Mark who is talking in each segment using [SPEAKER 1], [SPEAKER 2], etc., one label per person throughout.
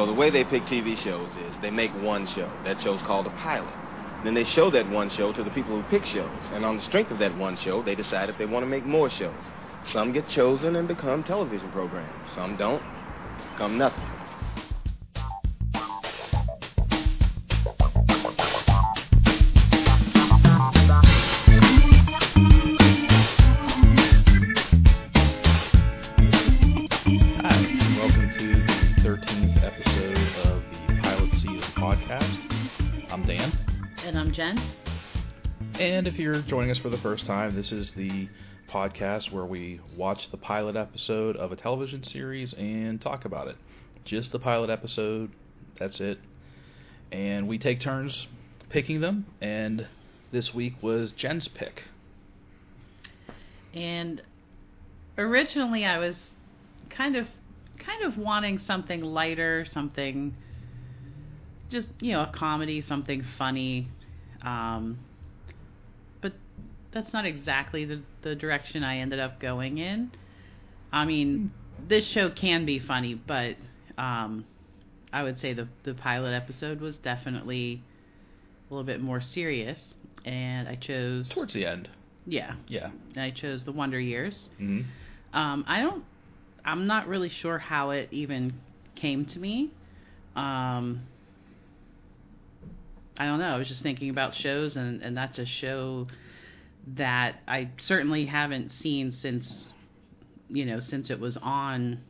[SPEAKER 1] Well, the way they pick TV shows is they make one show. That show's called a pilot. Then they show that one show to the people who pick shows. And on the strength of that one show, they decide if they want to make more shows. Some get chosen and become television programs. Some don't. Become nothing.
[SPEAKER 2] Joining us for the first time, this is the podcast where we watch the pilot episode of a television series and talk about it. Just the pilot episode, that's it. And we take turns picking them, and this week was Jen's pick.
[SPEAKER 3] And originally I was kind of kind of wanting something lighter, something just, you know, a comedy, something funny. Um that's not exactly the the direction I ended up going in. I mean, this show can be funny, but um I would say the the pilot episode was definitely a little bit more serious and I chose
[SPEAKER 2] Towards the end.
[SPEAKER 3] yeah,
[SPEAKER 2] Yeah.
[SPEAKER 3] I chose the Wonder Years.
[SPEAKER 2] hmm
[SPEAKER 3] Um, I don't. I'm not really sure how it even came to me. Um, I don't know. I was just thinking about shows, and and that's a show that I certainly haven't seen since, you know, since it was on,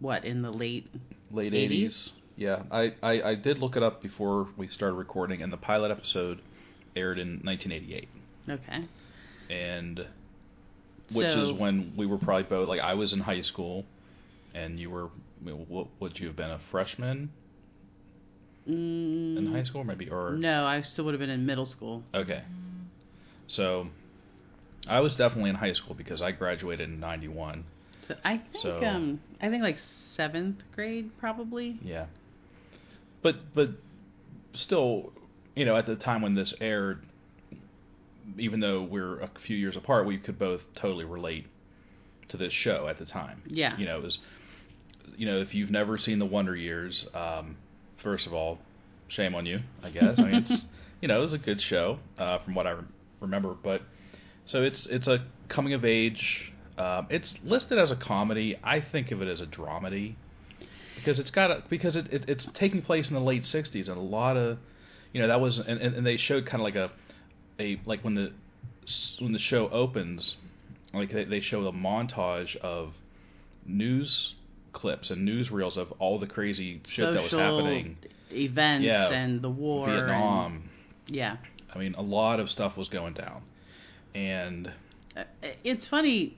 [SPEAKER 3] what in the late.
[SPEAKER 2] late
[SPEAKER 3] 80s?
[SPEAKER 2] 80s. Yeah, I, I, I did look it up before we started recording, and the pilot episode aired in 1988,
[SPEAKER 3] Okay.
[SPEAKER 2] and which
[SPEAKER 3] So-
[SPEAKER 2] is when we were probably both like I was in high school, and you were what would you have been a freshman
[SPEAKER 3] Mm,
[SPEAKER 2] in high school, maybe or
[SPEAKER 3] No, I still would have been in middle school.
[SPEAKER 2] okay, so I was definitely in high school because I graduated in '91.
[SPEAKER 3] So I think
[SPEAKER 2] So-
[SPEAKER 3] um I think like seventh grade probably.
[SPEAKER 2] Yeah. But but still, you know, at the time when this aired, even though we're a few years apart, we could both totally relate to this show at the time.
[SPEAKER 3] Yeah.
[SPEAKER 2] You know, it was you know, if you've never seen The Wonder Years, um, first of all, shame on you, I guess. I mean, it's you know, it was a good show uh, from what I re- remember, but so it's it's a coming of age. Um, it's listed as a comedy. I think of it as a dramedy because it's got a, because it, it it's taking place in the late '60s and a lot of you know that was and, and, and they showed kind of like a a like when the when the show opens like they, they show a montage of news clips and newsreels of all the crazy shit that was happening
[SPEAKER 3] events
[SPEAKER 2] Yeah.
[SPEAKER 3] and the war. and-
[SPEAKER 2] Vietnam
[SPEAKER 3] yeah.
[SPEAKER 2] I mean a lot of stuff was going down and
[SPEAKER 3] Uh, It's funny,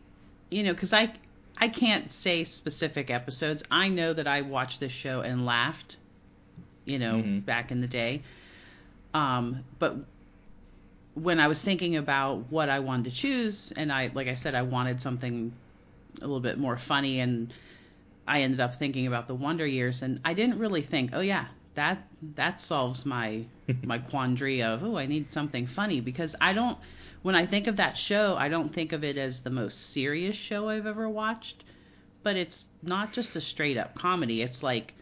[SPEAKER 3] you know, because I I can't say specific episodes. I know that I watched this show and laughed, you know,
[SPEAKER 2] Mhm.
[SPEAKER 3] back in the day. Um, but when I was thinking about what I wanted to choose, and I, like I said, I wanted something a little bit more funny, and I ended up thinking about the Wonder Years, and I didn't really think, oh yeah, that that solves my my quandary of oh I need something funny because I don't when I think of that show I don't think of it as the most serious show I've ever watched, but it's not just a straight up comedy. It's like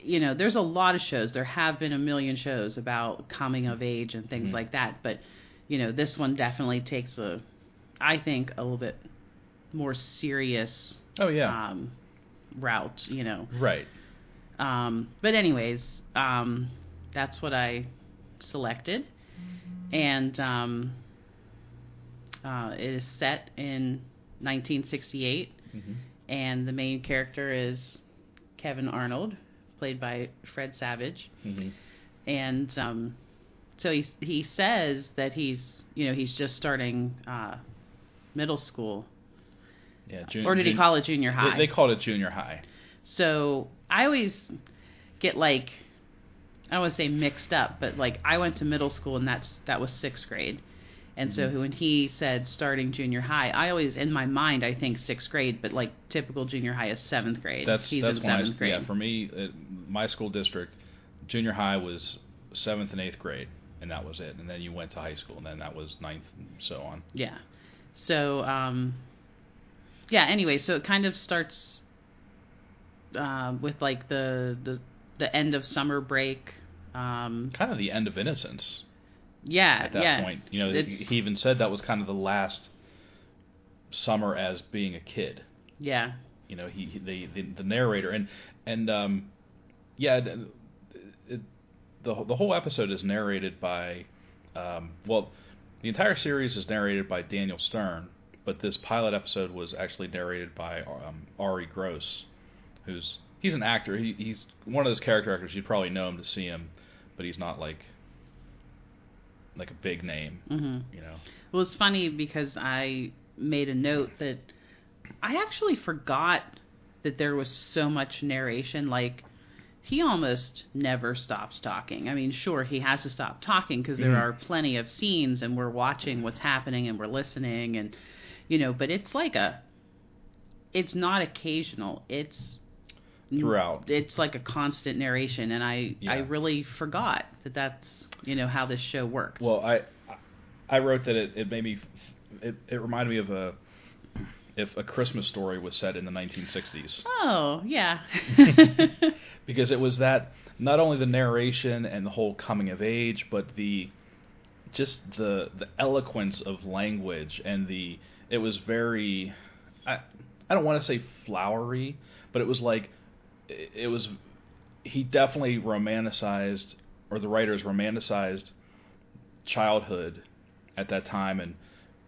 [SPEAKER 3] you know, there's a lot of shows. There have been a million shows about coming of age and things
[SPEAKER 2] Mhm.
[SPEAKER 3] like that, but you know, this one definitely takes a I think a little bit more serious
[SPEAKER 2] oh yeah
[SPEAKER 3] um route, you know.
[SPEAKER 2] right
[SPEAKER 3] Um, but anyways, um, that's what I selected, and um, uh, it is set in 1968,
[SPEAKER 2] hmm
[SPEAKER 3] and the main character is Kevin Arnold, played by Fred Savage,
[SPEAKER 2] hmm
[SPEAKER 3] and um, so he he says that he's you know he's just starting uh, middle school,
[SPEAKER 2] yeah jun-
[SPEAKER 3] or did he call it junior high?
[SPEAKER 2] they, they called it junior high.
[SPEAKER 3] So I always get like I don't want to say mixed up, but like I went to middle school and that's that was sixth grade. And so
[SPEAKER 2] Mhm.
[SPEAKER 3] when he said starting junior high, I always in my mind I think sixth grade, but like typical junior high is seventh grade.
[SPEAKER 2] That's
[SPEAKER 3] He's
[SPEAKER 2] that's
[SPEAKER 3] in
[SPEAKER 2] when I,
[SPEAKER 3] seventh grade.
[SPEAKER 2] yeah. For me, uh my school district, junior high was seventh and eighth grade, and that was it. And then you went to high school, and then that was ninth, and so on.
[SPEAKER 3] Yeah. So, um, yeah, anyway, so it kind of starts uh, with like the the the end of summer break. Um,
[SPEAKER 2] kind of the end of Innocence
[SPEAKER 3] yeah,
[SPEAKER 2] at that
[SPEAKER 3] yeah.
[SPEAKER 2] point. You know,
[SPEAKER 3] It's-
[SPEAKER 2] he even said that was kind of the last summer as being a kid.
[SPEAKER 3] Yeah,
[SPEAKER 2] You know, he, he the, the the narrator and and um, yeah, it, it, the the whole episode is narrated by um, well, the entire series is narrated by Daniel Stern, but this pilot episode was actually narrated by um, Ari Gross, who's he's an actor. He, he's one of those character actors. You'd probably know him to see him, but he's not like like a big name.
[SPEAKER 3] hmm
[SPEAKER 2] You know.
[SPEAKER 3] Well, it's funny because I made a note that I actually forgot that there was so much narration. Like, he almost never stops talking. I mean, sure, he has to stop talking because there
[SPEAKER 2] Mhm.
[SPEAKER 3] are plenty of scenes and we're watching what's happening and we're listening and, you know, but it's like a, it's not occasional. It's
[SPEAKER 2] Throughout.
[SPEAKER 3] It's like a constant narration, and I I really forgot that that's you know how this show worked.
[SPEAKER 2] Well, I I wrote that it, it made me it, it reminded me of a if a Christmas story was set in the 1960s
[SPEAKER 3] oh yeah.
[SPEAKER 2] because it was that not only the narration and the whole coming of age, but the just the the eloquence of language and the it was very I I don't want to say flowery, but it was like it, was he definitely romanticized or the writers romanticized childhood at that time and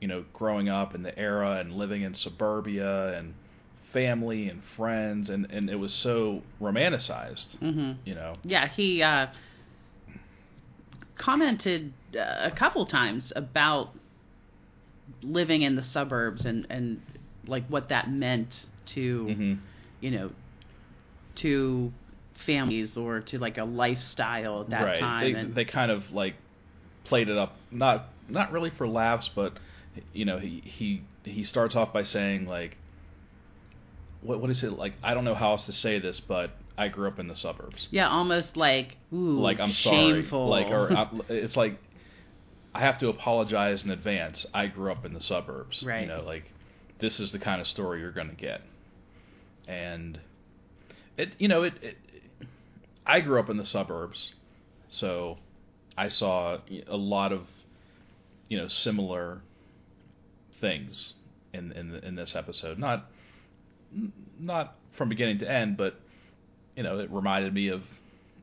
[SPEAKER 2] you know growing up in the era and living in suburbia and family and friends and and it was so romanticized
[SPEAKER 3] hmm
[SPEAKER 2] you know?
[SPEAKER 3] Yeah, he uh, commented uh, a couple times about living in the suburbs and and like what that meant to
[SPEAKER 2] hmm
[SPEAKER 3] you know to families or to like a lifestyle at that
[SPEAKER 2] right
[SPEAKER 3] time.
[SPEAKER 2] they,
[SPEAKER 3] and
[SPEAKER 2] they kind of like played it up not not really for laughs but you know he he he starts off by saying like what what is it like I don't know how else to say this but I grew up in the suburbs
[SPEAKER 3] yeah, almost like ooh,
[SPEAKER 2] like I'm
[SPEAKER 3] shameful.
[SPEAKER 2] sorry like or I, it's like I have to apologize in advance I grew up in the suburbs
[SPEAKER 3] Right.
[SPEAKER 2] you know like this is the kind of story you're going to get and it you know it, it I grew up in the suburbs so I saw a lot of you know similar things in in in this episode not not from beginning to end but you know it reminded me of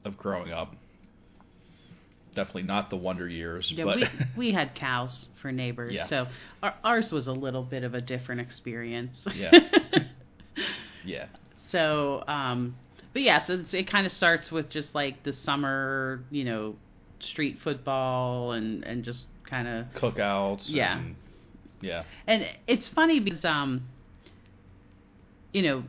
[SPEAKER 2] of growing up definitely not the wonder years
[SPEAKER 3] Yeah,
[SPEAKER 2] but
[SPEAKER 3] we we had cows for neighbors,
[SPEAKER 2] Yeah.
[SPEAKER 3] so our, ours was a little bit of a different experience.
[SPEAKER 2] Yeah. yeah
[SPEAKER 3] so, um, but yeah, so it's, it kind of starts with just like the summer, you know, street football and and just kind of
[SPEAKER 2] cookouts
[SPEAKER 3] Yeah.
[SPEAKER 2] and, yeah
[SPEAKER 3] and it's funny because um, you know,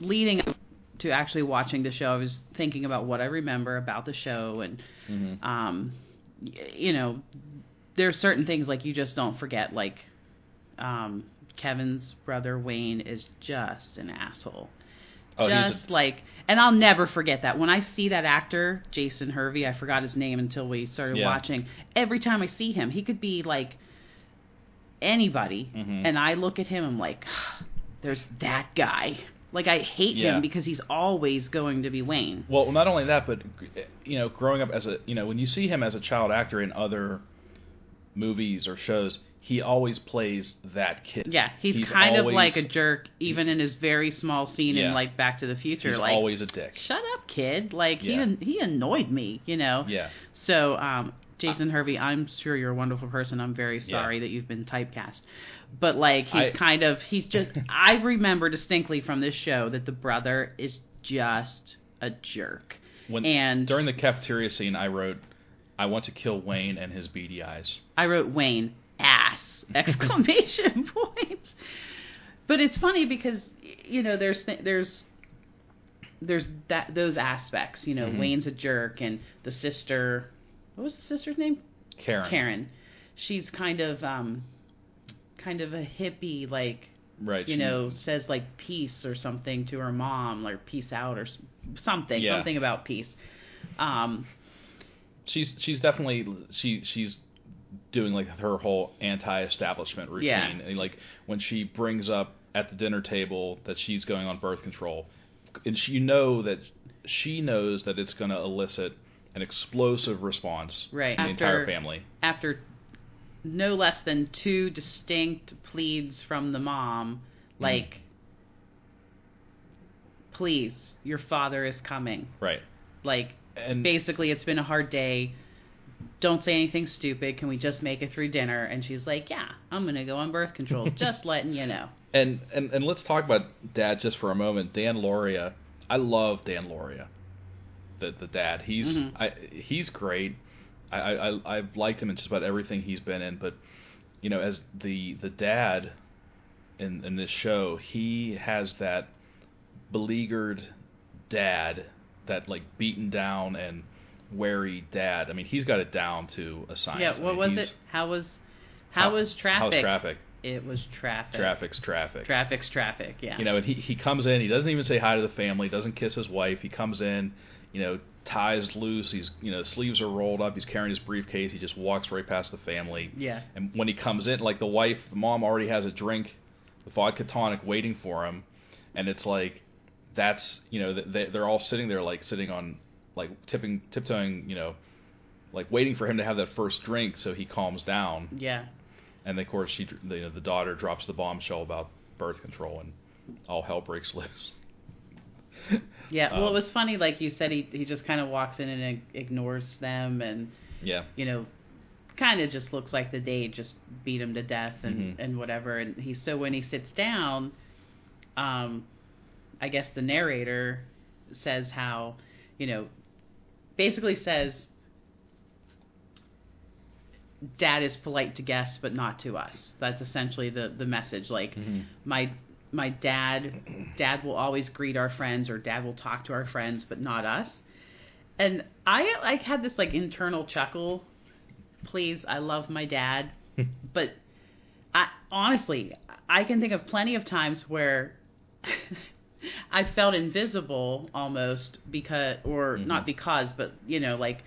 [SPEAKER 3] leading up to actually watching the show, I was thinking about what I remember about the show and
[SPEAKER 2] hmm
[SPEAKER 3] um, you know, there's certain things like you just don't forget. Like, um, Kevin's brother Wayne is just an asshole.
[SPEAKER 2] oh
[SPEAKER 3] just
[SPEAKER 2] he's
[SPEAKER 3] like, and I'll never forget that. When I see that actor, Jason Hervey, I forgot his name until we started
[SPEAKER 2] Yeah.
[SPEAKER 3] watching. Every time I see him, he could be like anybody,
[SPEAKER 2] Mhm.
[SPEAKER 3] and I look at him, I'm like, there's that guy. Like I hate
[SPEAKER 2] Yeah.
[SPEAKER 3] him because he's always going to be Wayne.
[SPEAKER 2] well not only that but you know growing up as a you know when you see him as a child actor in other movies or shows he always plays that kid
[SPEAKER 3] Yeah, he's,
[SPEAKER 2] He's
[SPEAKER 3] kind of like a jerk, even in his very small scene
[SPEAKER 2] Yeah.
[SPEAKER 3] in like Back to the Future.
[SPEAKER 2] he's
[SPEAKER 3] like,
[SPEAKER 2] always a dick
[SPEAKER 3] shut up, kid! Like
[SPEAKER 2] Yeah.
[SPEAKER 3] he he annoyed me, you know.
[SPEAKER 2] yeah
[SPEAKER 3] So, um, Jason Hervey, I'm sure you're a wonderful person. I'm very
[SPEAKER 2] Yeah.
[SPEAKER 3] sorry that you've been typecast. But like he's
[SPEAKER 2] I-
[SPEAKER 3] kind of he's just I remember distinctly from this show that the brother is just a jerk.
[SPEAKER 2] when
[SPEAKER 3] And-
[SPEAKER 2] during the cafeteria scene I wrote I want to kill Wayne and his beady eyes
[SPEAKER 3] I wrote Wayne exclamation points. But it's funny because you know there's there's there's that those aspects. You know,
[SPEAKER 2] Mhm.
[SPEAKER 3] Wayne's a jerk, and the sister. What was the sister's name?
[SPEAKER 2] Karen
[SPEAKER 3] Karen. She's kind of um, kind of a hippie, like
[SPEAKER 2] right
[SPEAKER 3] you know, says like peace or something to her mom, like peace out or something,
[SPEAKER 2] Yeah.
[SPEAKER 3] something about peace. Um,
[SPEAKER 2] she's she's definitely she she's doing like her whole anti-establishment routine
[SPEAKER 3] Yeah.
[SPEAKER 2] and like when she brings up at the dinner table that she's going on birth control and she, you know that she knows that it's going to elicit an explosive response
[SPEAKER 3] Right.
[SPEAKER 2] in the
[SPEAKER 3] After-
[SPEAKER 2] entire family.
[SPEAKER 3] After no less than two distinct pleads from the mom,
[SPEAKER 2] Mm-hmm.
[SPEAKER 3] like, please, your father is coming.
[SPEAKER 2] Right.
[SPEAKER 3] Like,
[SPEAKER 2] And
[SPEAKER 3] basically, it's been a hard day. Don't say anything stupid. Can we just make it through dinner? And she's like, Yeah, I'm gonna go on birth control. just letting you know.
[SPEAKER 2] and, and and let's talk about dad just for a moment. Dan Lauria. I love Dan Lauria. The the dad. He's
[SPEAKER 3] Mhm.
[SPEAKER 2] I he's great. I, I I've liked him in just about everything he's been in, but you know, as the the dad in in this show, he has that beleaguered dad, that like beaten down and wary dad. I mean, he's got it down to a science.
[SPEAKER 3] Yeah.
[SPEAKER 2] I
[SPEAKER 3] What
[SPEAKER 2] mean,
[SPEAKER 3] was it? How was how, was traffic?
[SPEAKER 2] How's traffic?
[SPEAKER 3] It was traffic.
[SPEAKER 2] Traffic's traffic.
[SPEAKER 3] Traffic's traffic. Yeah.
[SPEAKER 2] You know, and he he comes in. He doesn't even say hi to the family. Doesn't kiss his wife. He comes in. You know, ties loose. He's you know sleeves are rolled up. He's carrying his briefcase. He just walks right past the family.
[SPEAKER 3] Yeah.
[SPEAKER 2] And when he comes in, like the wife, the mom already has a drink, the vodka tonic waiting for him, and it's like, that's you know they they're all sitting there like sitting on like tipping tiptoeing you know, like waiting for him to have that first drink so he calms down.
[SPEAKER 3] Yeah.
[SPEAKER 2] And of course, she, the, you know, the daughter drops the bombshell about birth control, and all hell breaks loose.
[SPEAKER 3] Yeah. Well,
[SPEAKER 2] Um,
[SPEAKER 3] it was funny. Like you said, he he just kind of walks in and ignores them, and
[SPEAKER 2] Yeah,
[SPEAKER 3] you know, kind of just looks like the day just beat him to death and
[SPEAKER 2] Mhm.
[SPEAKER 3] and whatever. And he so when he sits down, um, I guess the narrator says how, you know, basically says. Dad is polite to guests, but not to us. That's essentially the the message. Like
[SPEAKER 2] Mhm.
[SPEAKER 3] my my dad, dad will always greet our friends, or dad will talk to our friends, but not us. And I like had this like internal chuckle. Please, I love my dad, but I honestly I can think of plenty of times where I felt invisible almost because, or
[SPEAKER 2] Mhm.
[SPEAKER 3] not because, but you know, like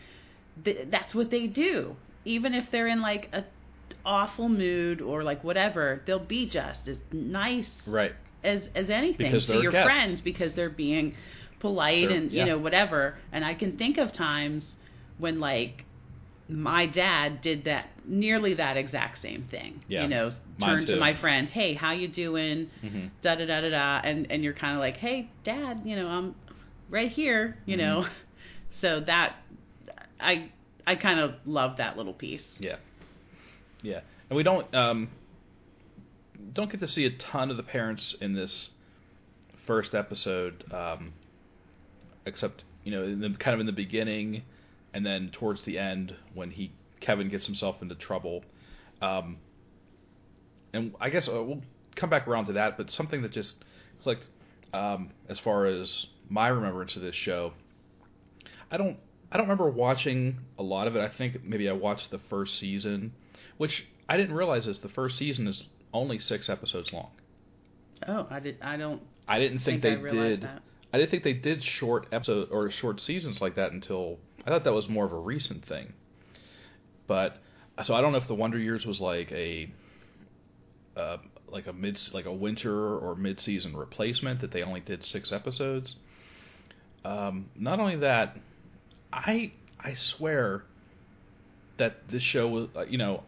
[SPEAKER 3] th- that's what they do. Even if they're in like a awful mood or like whatever, they'll be just as nice
[SPEAKER 2] right.
[SPEAKER 3] as as anything
[SPEAKER 2] Because
[SPEAKER 3] to your
[SPEAKER 2] guests.
[SPEAKER 3] friends because they're being polite
[SPEAKER 2] They're-
[SPEAKER 3] and
[SPEAKER 2] yeah.
[SPEAKER 3] you know whatever. And I can think of times when like my dad did that nearly that exact same thing.
[SPEAKER 2] Yeah,
[SPEAKER 3] You know, turn to my friend, "Hey, how you doing?"
[SPEAKER 2] hmm
[SPEAKER 3] da da da da da and and you're kind of like hey dad you know i'm right here you know
[SPEAKER 2] Mm-hmm.
[SPEAKER 3] so that i i kind of love that little piece
[SPEAKER 2] Yeah, yeah, and we don't um don't get to see a ton of the parents in this first episode, um, except you know, in the, kind of in the beginning, and then towards the end when he Kevin gets himself into trouble. Um, and I guess uh, we'll come back around to that, but something that just clicked um, as far as my remembrance of this show. I don't I don't remember watching a lot of it. I think maybe I watched the first season, which I didn't realize is the first season is only six episodes long.
[SPEAKER 3] oh i did i don't
[SPEAKER 2] I didn't think,
[SPEAKER 3] think,
[SPEAKER 2] they
[SPEAKER 3] realized
[SPEAKER 2] did.
[SPEAKER 3] that
[SPEAKER 2] I didn't think they did short episode or short seasons like that until I thought that was more of a recent thing. But so I don't know if the Wonder Years was like a uh, like a mid like a winter or mid season replacement that they only did six episodes. Um, not only that, I I swear that this show was uh, you know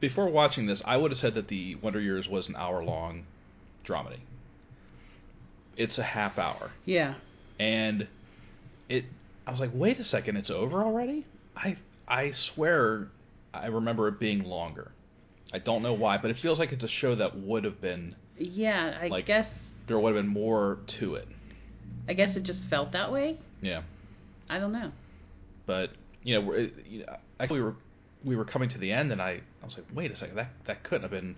[SPEAKER 2] before watching this I would have said that the Wonder Years was an hour long dramedy. It's a half hour
[SPEAKER 3] yeah
[SPEAKER 2] and it I was like, wait a second, it's over already? I I swear I remember it being longer. I don't know why, but it feels like it's a show that would have been
[SPEAKER 3] yeah i
[SPEAKER 2] Like-
[SPEAKER 3] guess
[SPEAKER 2] there would have been more to it.
[SPEAKER 3] i guess it just felt that way
[SPEAKER 2] Yeah.
[SPEAKER 3] i don't know
[SPEAKER 2] But you know, we're, you know, I we were we were coming to the end, and I I was like, wait a second, that that couldn't have been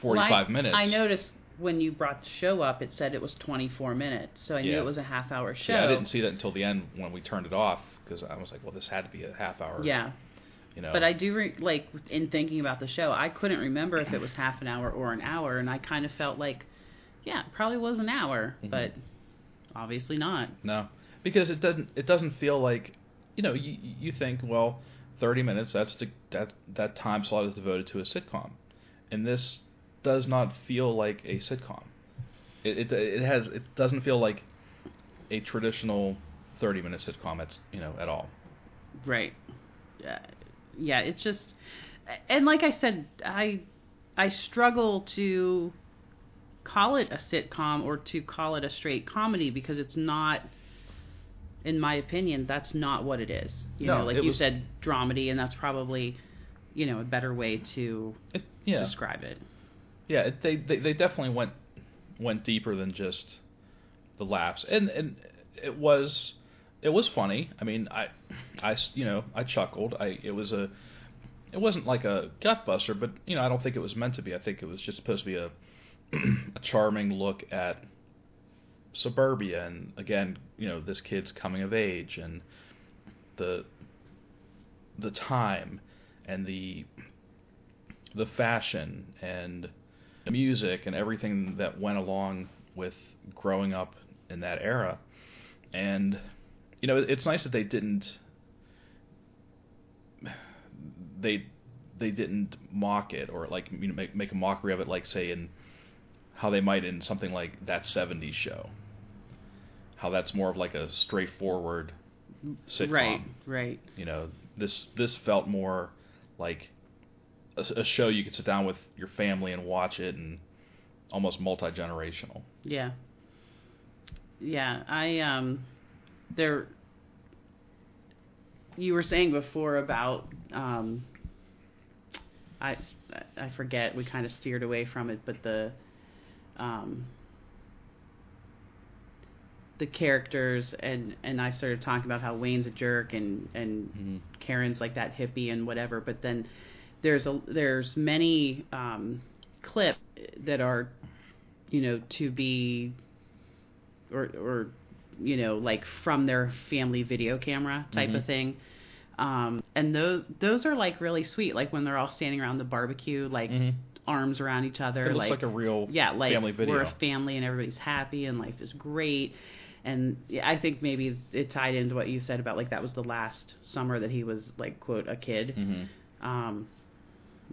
[SPEAKER 2] 45
[SPEAKER 3] Well, I,
[SPEAKER 2] minutes.
[SPEAKER 3] i noticed when you brought the show up it said it was 24 minutes so i knew
[SPEAKER 2] Yeah.
[SPEAKER 3] it was a half hour show
[SPEAKER 2] Yeah, I didn't see that until the end when we turned it off because I was like, well, this had to be a half hour.
[SPEAKER 3] yeah
[SPEAKER 2] You know.
[SPEAKER 3] But I do re- like in thinking about the show, I couldn't remember if it was half an hour or an hour, and I kind of felt like, yeah, it probably was an hour,
[SPEAKER 2] Mhm.
[SPEAKER 3] but obviously not.
[SPEAKER 2] No, because it doesn't. It doesn't feel like, you know, you you think well, thirty minutes. That's the, that that time slot is devoted to a sitcom, and this does not feel like a sitcom. It, it it has it doesn't feel like a traditional thirty minute sitcom. It's you know at all.
[SPEAKER 3] Right. Uh, yeah, it's just, and like I said, I I struggle to call it a sitcom or to call it a straight comedy because it's not. In my opinion, that's not what it is. You
[SPEAKER 2] No,
[SPEAKER 3] know, like you
[SPEAKER 2] was-
[SPEAKER 3] said, dramedy, and that's probably, you know, a better way to
[SPEAKER 2] It, yeah,
[SPEAKER 3] describe it.
[SPEAKER 2] Yeah. They, they they definitely went went deeper than just the laughs, and and it was it was funny. I mean, I I you know I chuckled. I it was a it wasn't like a gutbuster, but you know I don't think it was meant to be. I think it was just supposed to be a a charming look at suburbia and again you know this kid's coming of age and the the time and the the fashion and music and everything that went along with growing up in that era. And you know it's nice that they didn't they they didn't mock it or like you know make make a mockery of it like say in how they might in something like that 70s show. How that's more of like a straightforward sitcom.
[SPEAKER 3] Right, right.
[SPEAKER 2] you know this this felt more like a, a show you could sit down with your family and watch it and almost multi-generational
[SPEAKER 3] Yeah. Yeah, I um there you were saying before about um I I forget we kind of steered away from it but the um the characters and and I started talking about how Wayne's a jerk and and
[SPEAKER 2] mm-hmm.
[SPEAKER 3] Karen's like that hippie and whatever, but then there's a there's many um, clips that are, you know, to be, or or, you know, like from their family video camera type
[SPEAKER 2] Mhm.
[SPEAKER 3] of thing, um, and those those are like really sweet, like when they're all standing around the barbecue, like
[SPEAKER 2] Mhm.
[SPEAKER 3] arms around each other,
[SPEAKER 2] it looks
[SPEAKER 3] like
[SPEAKER 2] like, a real
[SPEAKER 3] yeah, like
[SPEAKER 2] family video
[SPEAKER 3] we're a family and everybody's happy and life is great. And I think maybe it tied into what you said about like that was the last summer that he was like quote a kid.
[SPEAKER 2] hmm
[SPEAKER 3] Um,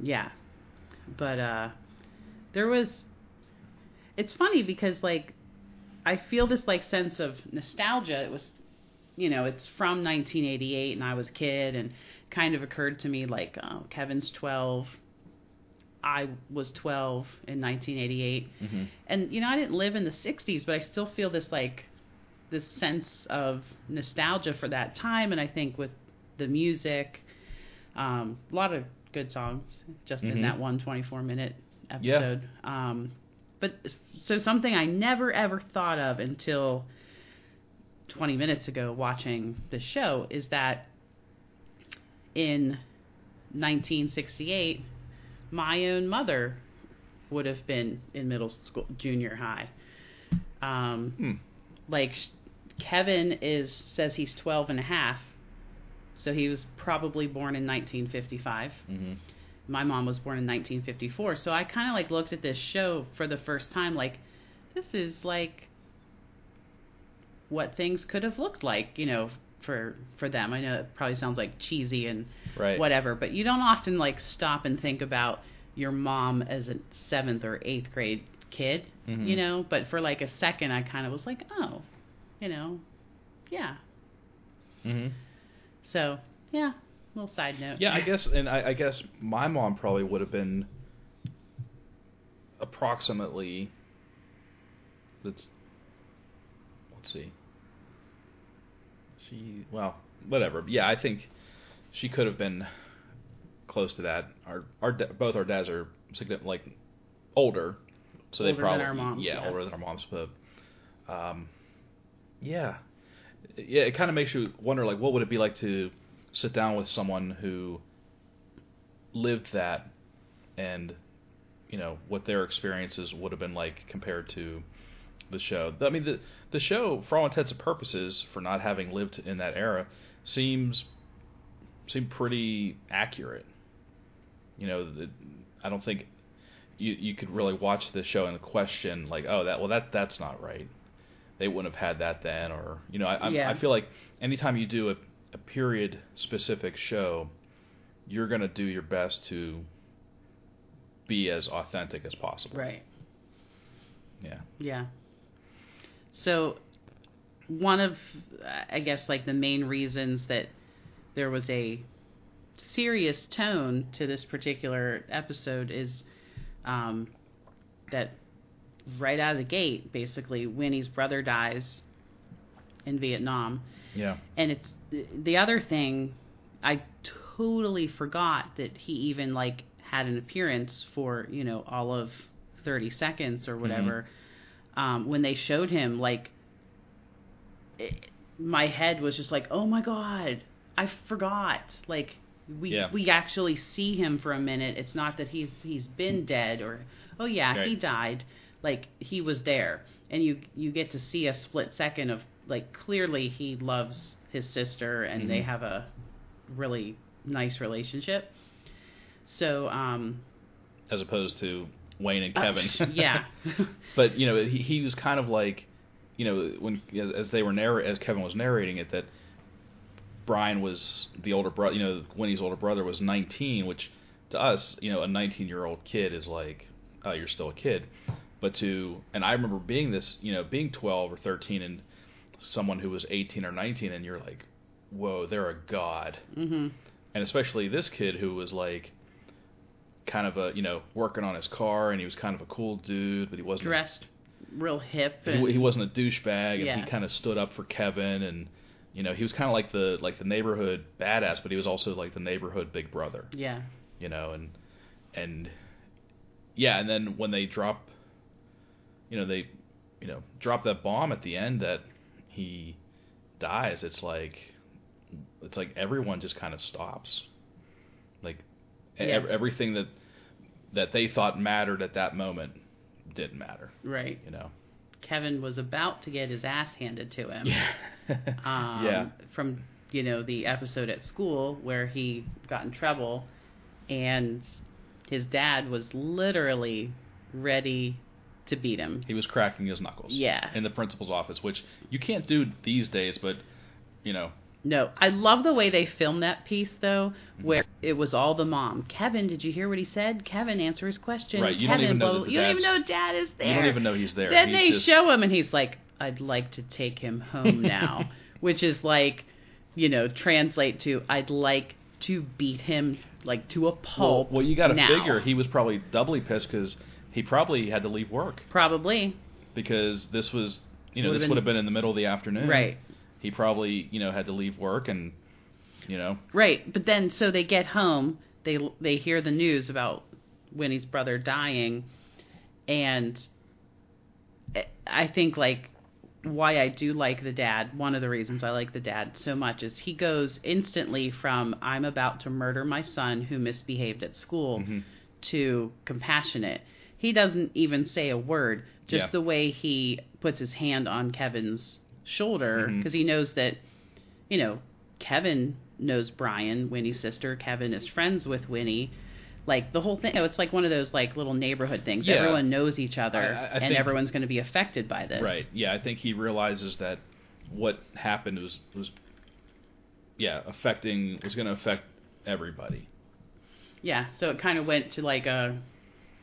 [SPEAKER 3] yeah, but uh, there was. It's funny because like I feel this like sense of nostalgia. It was, you know, it's from 1988 and I was a kid and kind of occurred to me like oh, Kevin's 12. I was 12 in 1988
[SPEAKER 2] hmm
[SPEAKER 3] and you know I didn't live in the 60s but I still feel this like this sense of nostalgia for that time and I think with the music um, a lot of good songs just in
[SPEAKER 2] Mhm.
[SPEAKER 3] that one 24 minute
[SPEAKER 2] Yeah.
[SPEAKER 3] episode um, but so something I never ever thought of until 20 minutes ago watching the show is that in 1968 my own mother would have been in middle school, junior high. Um,
[SPEAKER 2] Hmm.
[SPEAKER 3] like Kevin is says he's 12 and a half. So he was probably born in 1955.
[SPEAKER 2] hmm
[SPEAKER 3] My mom was born in 1954. So I kind of like looked at this show for the first time like this is like what things could have looked like, you know, for for them. I know it probably sounds like cheesy and
[SPEAKER 2] right
[SPEAKER 3] whatever. But you don't often like stop and think about your mom as a seventh or eighth grade kid,
[SPEAKER 2] Mhm.
[SPEAKER 3] you know. But for like a second, I kind of was like, oh, you know, yeah.
[SPEAKER 2] hmm
[SPEAKER 3] So yeah, little side note.
[SPEAKER 2] Yeah, I guess, and I, I guess my mom probably would have been approximately. Let's let's see. She well, whatever. Yeah, I think she could have been close to that. Our our both our dads are significant, like older, so they
[SPEAKER 3] Older than
[SPEAKER 2] probably
[SPEAKER 3] our moms,
[SPEAKER 2] yeah,
[SPEAKER 3] yeah.
[SPEAKER 2] older than our moms, but um, yeah, yeah. It kind of makes you wonder, like, what would it be like to sit down with someone who lived that, and you know what their experiences would have been like compared to the show. I mean, the the show, for all intents and purposes, for not having lived in that era, seems seemed pretty accurate. You know, the, I don't think you you could really watch the show and question like, oh, that well that that's not right. They wouldn't have had that then, or you know, I I-
[SPEAKER 3] Yeah.
[SPEAKER 2] I feel like anytime you do a, a period specific show, you're gonna do your best to be as authentic as possible.
[SPEAKER 3] Right.
[SPEAKER 2] Yeah.
[SPEAKER 3] Yeah. So, one of, I guess, like the main reasons that there was a serious tone to this particular episode is um, that right out of the gate, basically, Winnie's brother dies in Vietnam.
[SPEAKER 2] Yeah.
[SPEAKER 3] And it's the other thing, I totally forgot that he even like had an appearance for you know all of 30 seconds or whatever. Um, when they showed him like it, my head was just like oh my god i forgot. Like we
[SPEAKER 2] Yeah.
[SPEAKER 3] we actually see him for a minute. It's not that he's he's been dead or oh yeah he died like he was there and you you get to see a split second of like clearly he loves his sister and they
[SPEAKER 2] Mhm.
[SPEAKER 3] have a really nice relationship so um
[SPEAKER 2] As opposed to Wayne and
[SPEAKER 3] uh,
[SPEAKER 2] Kevin.
[SPEAKER 3] yeah
[SPEAKER 2] But you know, he, he was kind of like, you know, when as, they were narr- as Kevin was narrating it, that Brian was the older brother. You know, Winnie's older brother was 19, which to us, you know, a 19 year old kid is like, oh, you're still a kid. But to and I remember being this, you know, being 12 or 13 and someone who was 18 or 19, and you're like, whoa, they're a god.
[SPEAKER 3] mhm
[SPEAKER 2] And especially this kid who was like. Kind of a you know working on his car, and he was kind of a cool dude, but he wasn't
[SPEAKER 3] dressed real hip
[SPEAKER 2] he, he wasn't a douchebag, and
[SPEAKER 3] Yeah.
[SPEAKER 2] he kind of stood up for Kevin, and you know he was kind of like the like the neighborhood badass, but he was also like the neighborhood big brother,
[SPEAKER 3] yeah
[SPEAKER 2] you know, and and yeah, and then when they drop, you know they, you know, drop that bomb at the end that he dies, it's like it's like everyone just kind of stops, like e-
[SPEAKER 3] Yeah.
[SPEAKER 2] ev- everything that that they thought mattered at that moment didn't matter,
[SPEAKER 3] right
[SPEAKER 2] you know.
[SPEAKER 3] kevin was about to get his ass handed to him
[SPEAKER 2] Yeah.
[SPEAKER 3] um,
[SPEAKER 2] yeah.
[SPEAKER 3] from you know the episode at school where he got in trouble and his dad was literally ready to beat him.
[SPEAKER 2] He was cracking his knuckles.
[SPEAKER 3] Yeah.
[SPEAKER 2] In the principal's office, which you can't do these days, but you know,
[SPEAKER 3] no. I love the way they filmed that piece though
[SPEAKER 2] Mm-hmm.
[SPEAKER 3] where it was all the mom. Kevin did you hear what he said? Kevin answer his question.
[SPEAKER 2] Right, you don't even know
[SPEAKER 3] blah,
[SPEAKER 2] that
[SPEAKER 3] blah-
[SPEAKER 2] the
[SPEAKER 3] you don't even know dad is there
[SPEAKER 2] you don't even know he's there.
[SPEAKER 3] then
[SPEAKER 2] He's
[SPEAKER 3] they
[SPEAKER 2] just-
[SPEAKER 3] show him and he's like i'd like to take him home now which is like you know translate to i'd like to beat him like to a pulp
[SPEAKER 2] well, you got to figure he was probably doubly pissed because he probably had to leave work
[SPEAKER 3] probably
[SPEAKER 2] because this was, you know,
[SPEAKER 3] Would've
[SPEAKER 2] this
[SPEAKER 3] been-
[SPEAKER 2] would have been in the middle of the afternoon.
[SPEAKER 3] right
[SPEAKER 2] He probably, you know, had to leave work and, you know,
[SPEAKER 3] right but then so they get home they they hear the news about winnie's brother dying and i think like why I do like the dad, one of the reasons I like the dad so much is he goes instantly from I'm about to murder my son who misbehaved at school
[SPEAKER 2] Mhm.
[SPEAKER 3] to compassionate. He doesn't even say a word, just
[SPEAKER 2] Yeah.
[SPEAKER 3] the way he puts his hand on Kevin's shoulder
[SPEAKER 2] mm-hmm.
[SPEAKER 3] because he knows that, you know, Kevin knows Brian, Winnie's sister. Kevin is friends with Winnie. Like the whole thing, it's like one of those like little neighborhood things.
[SPEAKER 2] Yeah.
[SPEAKER 3] Everyone knows each other,
[SPEAKER 2] I- I- I
[SPEAKER 3] and everyone's going to be affected by this.
[SPEAKER 2] right. Yeah, I think he realizes that what happened was was, yeah, affecting was going to affect everybody.
[SPEAKER 3] Yeah, so it kind of went to like a,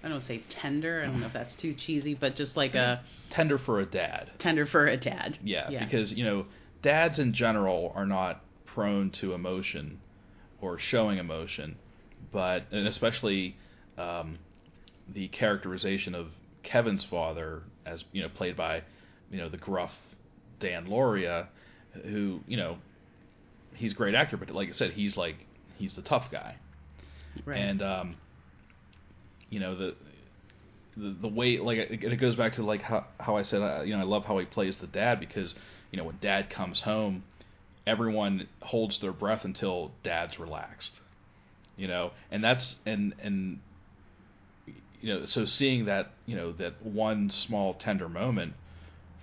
[SPEAKER 3] I don't say tender. I don't know if that's too cheesy, but just like a
[SPEAKER 2] Tender for a dad.
[SPEAKER 3] tender for a dad.
[SPEAKER 2] Yeah,
[SPEAKER 3] Yeah.
[SPEAKER 2] because you know, dads in general are not prone to emotion or showing emotion, but and especially um, the characterization of Kevin's father, as you know, played by you know the gruff Dan Lauria, who you know he's a great actor, but like I said, he's like he's the tough guy,
[SPEAKER 3] Right.
[SPEAKER 2] and um, you know the. The, the way like it, it goes back to like how how I said uh, you know I love how he plays the dad because you know when dad comes home everyone holds their breath until dad's relaxed you know and that's and and you know so seeing that you know that one small tender moment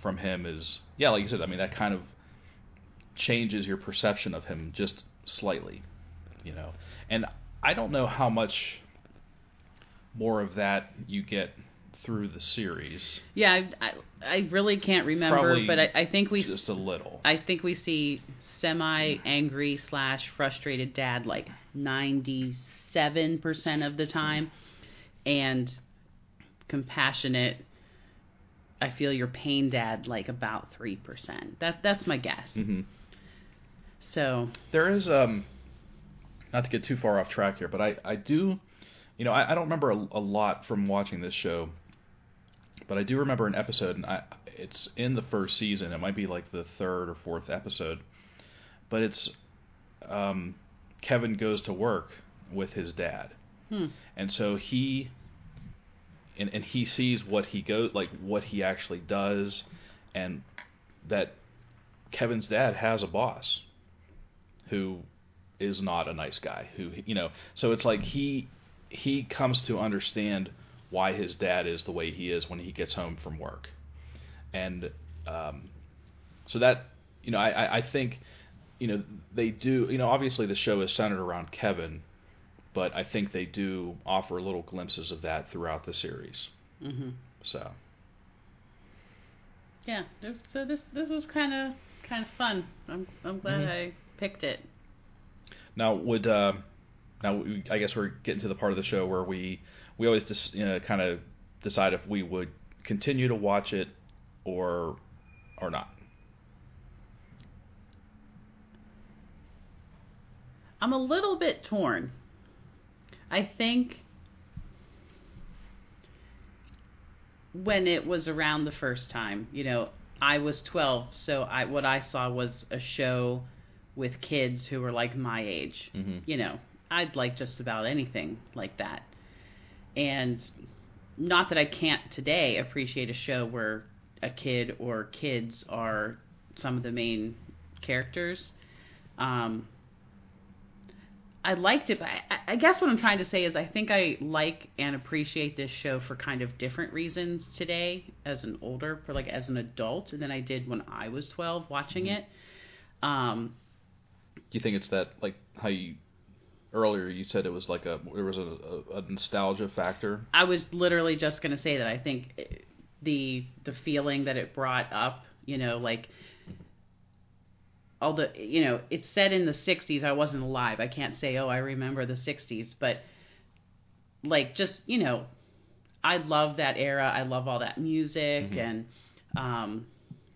[SPEAKER 2] from him is yeah like you said i mean that kind of changes your perception of him just slightly you know and i don't know how much more of that you get through the series
[SPEAKER 3] yeah, I, I, really can't remember,
[SPEAKER 2] Probably
[SPEAKER 3] but I, I think we
[SPEAKER 2] just a little
[SPEAKER 3] I think we see semi angry slash frustrated dad like ninety seven percent of the time, and compassionate I feel your pain dad like about three percent. That that's my guess.
[SPEAKER 2] hmm
[SPEAKER 3] So
[SPEAKER 2] There is um, not to get too far off track here, but I I do, you know, I, I don't remember a, a lot from watching this show, but I do remember an episode, and I it's in the first season. It might be like the third or fourth episode, but it's um, Kevin goes to work with his dad,
[SPEAKER 3] hmm.
[SPEAKER 2] and so he and and he sees what he goes like what he actually does and that Kevin's dad has a boss who is not a nice guy who you know so it's like he he comes to understand why his dad is the way he is when he gets home from work and um, so that you know I, I I think you know they do you know obviously the show is centered around Kevin but I think they do offer little glimpses of that throughout the series.
[SPEAKER 3] hmm
[SPEAKER 2] So
[SPEAKER 3] Yeah. So this this was kind of kind of fun. I'm I'm glad
[SPEAKER 2] Mhm.
[SPEAKER 3] I picked it.
[SPEAKER 2] now would uh, now we, I guess we're getting to the part of the show where we we always just you know, kind of decide if we would continue to watch it or or not.
[SPEAKER 3] I'm a little bit torn. I think when it was around the first time, you know, I was 12, so I what I saw was a show with kids who were like my age.
[SPEAKER 2] Mm-hmm.
[SPEAKER 3] You know, I'd like just about anything like that. And not that I can't today appreciate a show where a kid or kids are some of the main characters. Um, I liked it, but I, I guess what I'm trying to say is I think I like and appreciate this show for kind of different reasons today as an older, for like as an adult, than I did when I was 12 watching
[SPEAKER 2] Mhm.
[SPEAKER 3] it. Um,
[SPEAKER 2] Do you think it's that like how you earlier you said it was like a there was a, a, a nostalgia factor?
[SPEAKER 3] I was literally just going to say that I think eh, the the feeling that it brought up, you know, like all the you know, it's set in the 60s. I wasn't alive. I can't say, "Oh, I remember the 60s," but like just, you know, I love that era. I love all that music
[SPEAKER 2] Mhm.
[SPEAKER 3] and um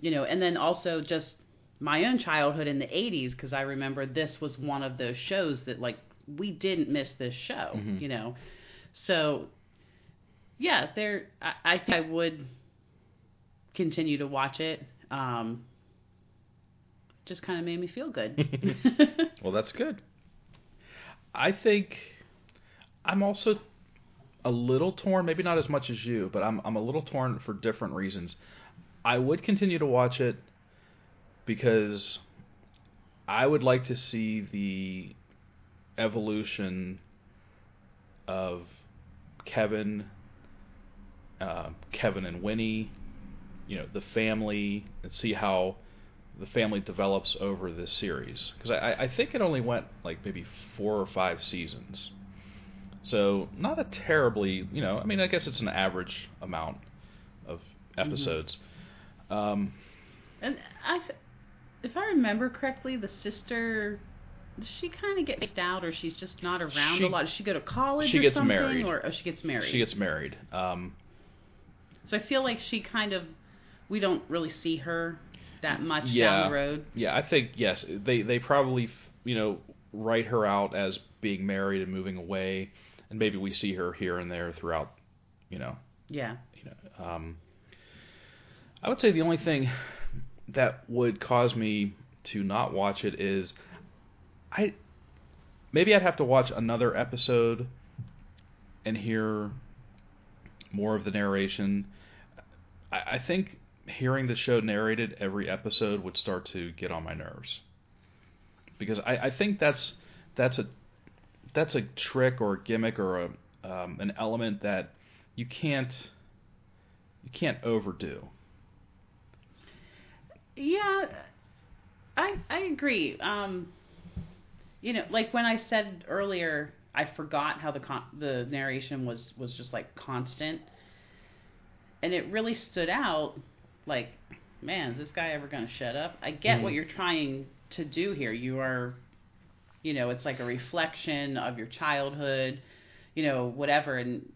[SPEAKER 3] you know, and then also just my own childhood in the 80s because I remember this was one of those shows that like we didn't miss this show,
[SPEAKER 2] Mhm.
[SPEAKER 3] you know. So yeah, there I, I think I would continue to watch it. Um just kind of made me feel good.
[SPEAKER 2] Well, that's good. I think I'm also a little torn, maybe not as much as you, but I'm I'm a little torn for different reasons. I would continue to watch it because I would like to see the evolution of Kevin, uh, Kevin and Winnie, you know, the family, and see how the family develops over this series. Because I, I think it only went like maybe four or five seasons. So not a terribly, you know, I mean, I guess it's an average amount of episodes. Um,
[SPEAKER 3] and I if I remember correctly, the sister she kind of get mixed out or she's just not around
[SPEAKER 2] She-
[SPEAKER 3] a lot? Does she go to college
[SPEAKER 2] she
[SPEAKER 3] or
[SPEAKER 2] gets
[SPEAKER 3] something
[SPEAKER 2] married.
[SPEAKER 3] or oh, she gets married?
[SPEAKER 2] she gets married. Um,
[SPEAKER 3] So I feel like she kind of we don't really see her that much
[SPEAKER 2] Yeah.
[SPEAKER 3] down the road.
[SPEAKER 2] yeah, I think yes, they they probably you know write her out as being married and moving away, and maybe we see her here and there throughout, you know,
[SPEAKER 3] Yeah.
[SPEAKER 2] you know. Um, I would say the only thing that would cause me to not watch it is I maybe I'd have to watch another episode and hear more of the narration. I, I think hearing the show narrated every episode would start to get on my nerves because I, I think that's that's a that's a trick or a gimmick or a um, an element that you can't you can't overdo.
[SPEAKER 3] Yeah, I I agree. Um, you know, like when I said earlier, I forgot how the con- the narration was was just like constant, and it really stood out. Like, man, is this guy ever going to shut up? I get what
[SPEAKER 2] Mhm.
[SPEAKER 3] you're trying to do here. You are, you know, it's like a reflection of your childhood, you know, whatever. And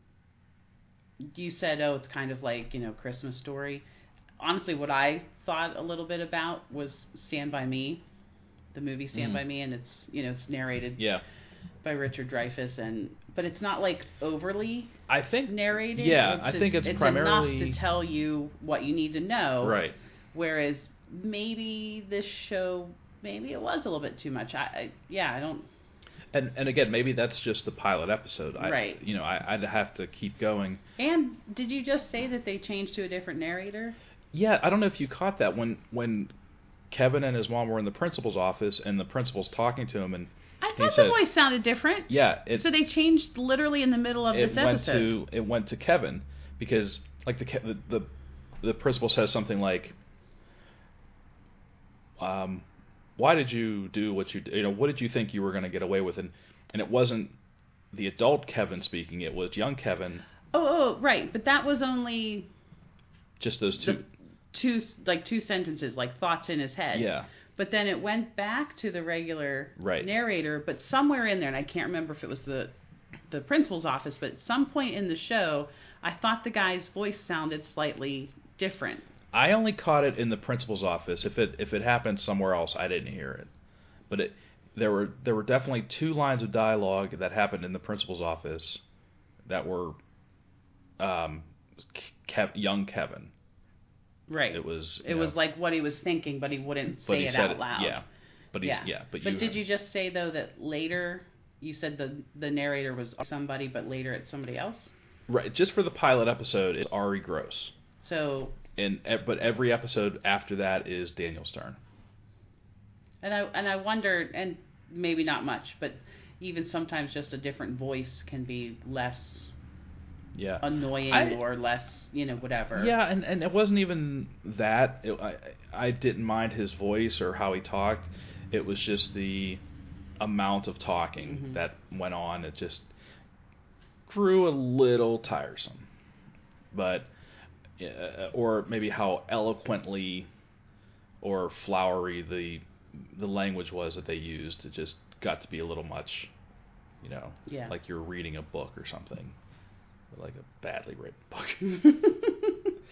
[SPEAKER 3] you said, oh, it's kind of like you know Christmas story. honestly, what I thought a little bit about was Stand by Me, the movie Stand
[SPEAKER 2] Mhm.
[SPEAKER 3] by Me, and it's you know it's narrated
[SPEAKER 2] Yeah.
[SPEAKER 3] by Richard Dreyfuss, and but it's not like overly
[SPEAKER 2] I think
[SPEAKER 3] narrated.
[SPEAKER 2] Yeah,
[SPEAKER 3] it's
[SPEAKER 2] I think
[SPEAKER 3] just-
[SPEAKER 2] it's
[SPEAKER 3] enough to tell you what you need to know.
[SPEAKER 2] right.
[SPEAKER 3] Whereas maybe this show, maybe it was a little bit too much. I, I yeah, I don't.
[SPEAKER 2] And and again, maybe that's just the pilot episode. I,
[SPEAKER 3] Right.
[SPEAKER 2] You know, I, I'd have to keep going.
[SPEAKER 3] And did you just say that they changed to a different narrator?
[SPEAKER 2] Yeah, I don't know if you caught that when when Kevin and his mom were in the principal's office and the principal's talking to him and
[SPEAKER 3] I thought
[SPEAKER 2] said-
[SPEAKER 3] the voice sounded different.
[SPEAKER 2] yeah, it
[SPEAKER 3] so they changed literally in the middle of
[SPEAKER 2] it
[SPEAKER 3] this
[SPEAKER 2] went
[SPEAKER 3] episode.
[SPEAKER 2] to it went to Kevin because like the the the, the principal says something like um why did you do what you you know what did you think you were going to get away with and and it wasn't the adult Kevin speaking it was young Kevin
[SPEAKER 3] oh, oh, right, but that was only
[SPEAKER 2] just those two
[SPEAKER 3] two like two sentences, like thoughts in his head.
[SPEAKER 2] yeah
[SPEAKER 3] But then it went back to the regular
[SPEAKER 2] Right.
[SPEAKER 3] narrator, but somewhere in there, and I can't remember if it was the the principal's office, but at some point in the show, I thought the guy's voice sounded slightly different.
[SPEAKER 2] I only caught it in the principal's office. If it if it happened somewhere else, I didn't hear it. But it there were there were definitely two lines of dialogue that happened in the principal's office that were um Kev, young Kevin.
[SPEAKER 3] Right.
[SPEAKER 2] It was
[SPEAKER 3] It
[SPEAKER 2] you
[SPEAKER 3] was like what he was thinking, but he wouldn't
[SPEAKER 2] but
[SPEAKER 3] say
[SPEAKER 2] he
[SPEAKER 3] it
[SPEAKER 2] said
[SPEAKER 3] out loud.
[SPEAKER 2] Yeah. But he's,
[SPEAKER 3] yeah.
[SPEAKER 2] yeah. but,
[SPEAKER 3] But
[SPEAKER 2] you
[SPEAKER 3] did you just say though that later you said the the narrator was somebody, but later it's somebody else?
[SPEAKER 2] right just for the pilot episode it's Arye Gross.
[SPEAKER 3] So,
[SPEAKER 2] And but every episode after that is Daniel Stern.
[SPEAKER 3] and I and I wonder, and maybe not much, but even sometimes just a different voice can be less
[SPEAKER 2] Yeah.
[SPEAKER 3] annoying
[SPEAKER 2] I-
[SPEAKER 3] or less, you know, whatever.
[SPEAKER 2] Yeah, and, and it wasn't even that. It, I I didn't mind his voice or how he talked. It was just the amount of talking
[SPEAKER 3] Mhm.
[SPEAKER 2] that went on. It just grew a little tiresome. But uh, or maybe how eloquently or flowery the the language was that they used. It just got to be a little much. You know,
[SPEAKER 3] Yeah.
[SPEAKER 2] like you're reading a book or something, like a badly written book.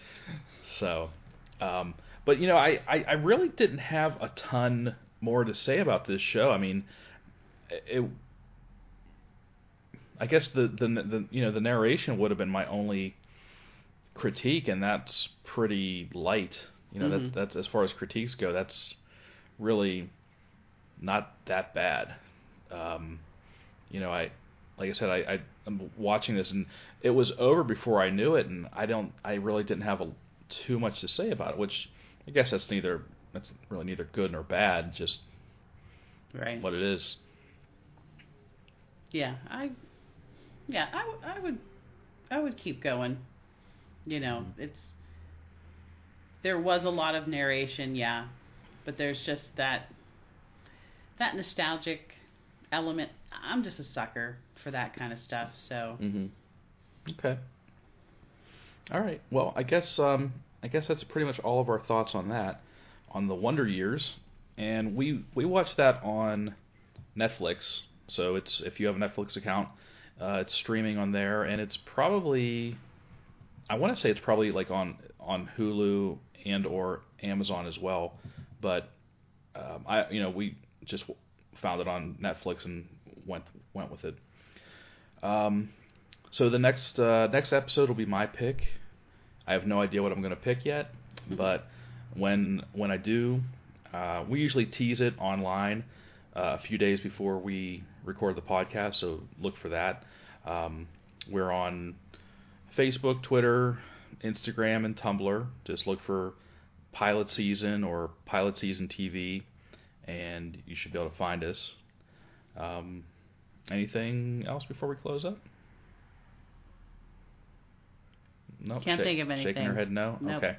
[SPEAKER 2] So, um, but you know, I, I, I really didn't have a ton more to say about this show. I mean, it. I guess the, the the you know the narration would have been my only critique, and that's pretty light. You know, that's
[SPEAKER 3] Mhm.
[SPEAKER 2] that's as far as critiques go. That's really not that bad. Um, you know, I like I said, I, I I'm watching this and it was over before I knew it, and I don't, I really didn't have a, too much to say about it, which I guess that's neither, that's really neither good nor bad, just
[SPEAKER 3] right.
[SPEAKER 2] what it is.
[SPEAKER 3] Yeah, I, yeah, I, w- I would, I would keep going. You know,
[SPEAKER 2] Mm-hmm.
[SPEAKER 3] it's there was a lot of narration, yeah, but there's just that that nostalgic element. I'm just a sucker for that kind of stuff. So
[SPEAKER 2] Mm-hmm. Okay. All right. Well, I guess um, I guess that's pretty much all of our thoughts on that, on the Wonder Years, and we we watched that on Netflix. So it's if you have a Netflix account, uh, it's streaming on there, and it's probably I want to say it's probably like on on Hulu and or Amazon as well, but um, I you know we just found it on Netflix and went went with it. Um, so the next uh, next episode will be my pick. I have no idea what I'm going to pick yet, but when when I do, uh, we usually tease it online uh, a few days before we record the podcast. So look for that. Um, we're on Facebook, Twitter, Instagram, and Tumblr. Just look for Pilot Season or Pilot Season TV, and you should be able to find us. Um, anything else before we close up? No.
[SPEAKER 3] Can't think of anything.
[SPEAKER 2] Shaking her head, no.
[SPEAKER 3] Nope.
[SPEAKER 2] Okay.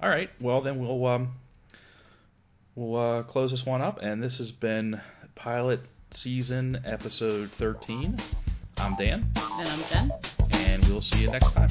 [SPEAKER 2] All right. Well, then we'll um, we'll uh, close this one up, and this has been Pilot Season Episode 13. I'm Dan,
[SPEAKER 3] and I'm done.
[SPEAKER 2] and we'll see you next time.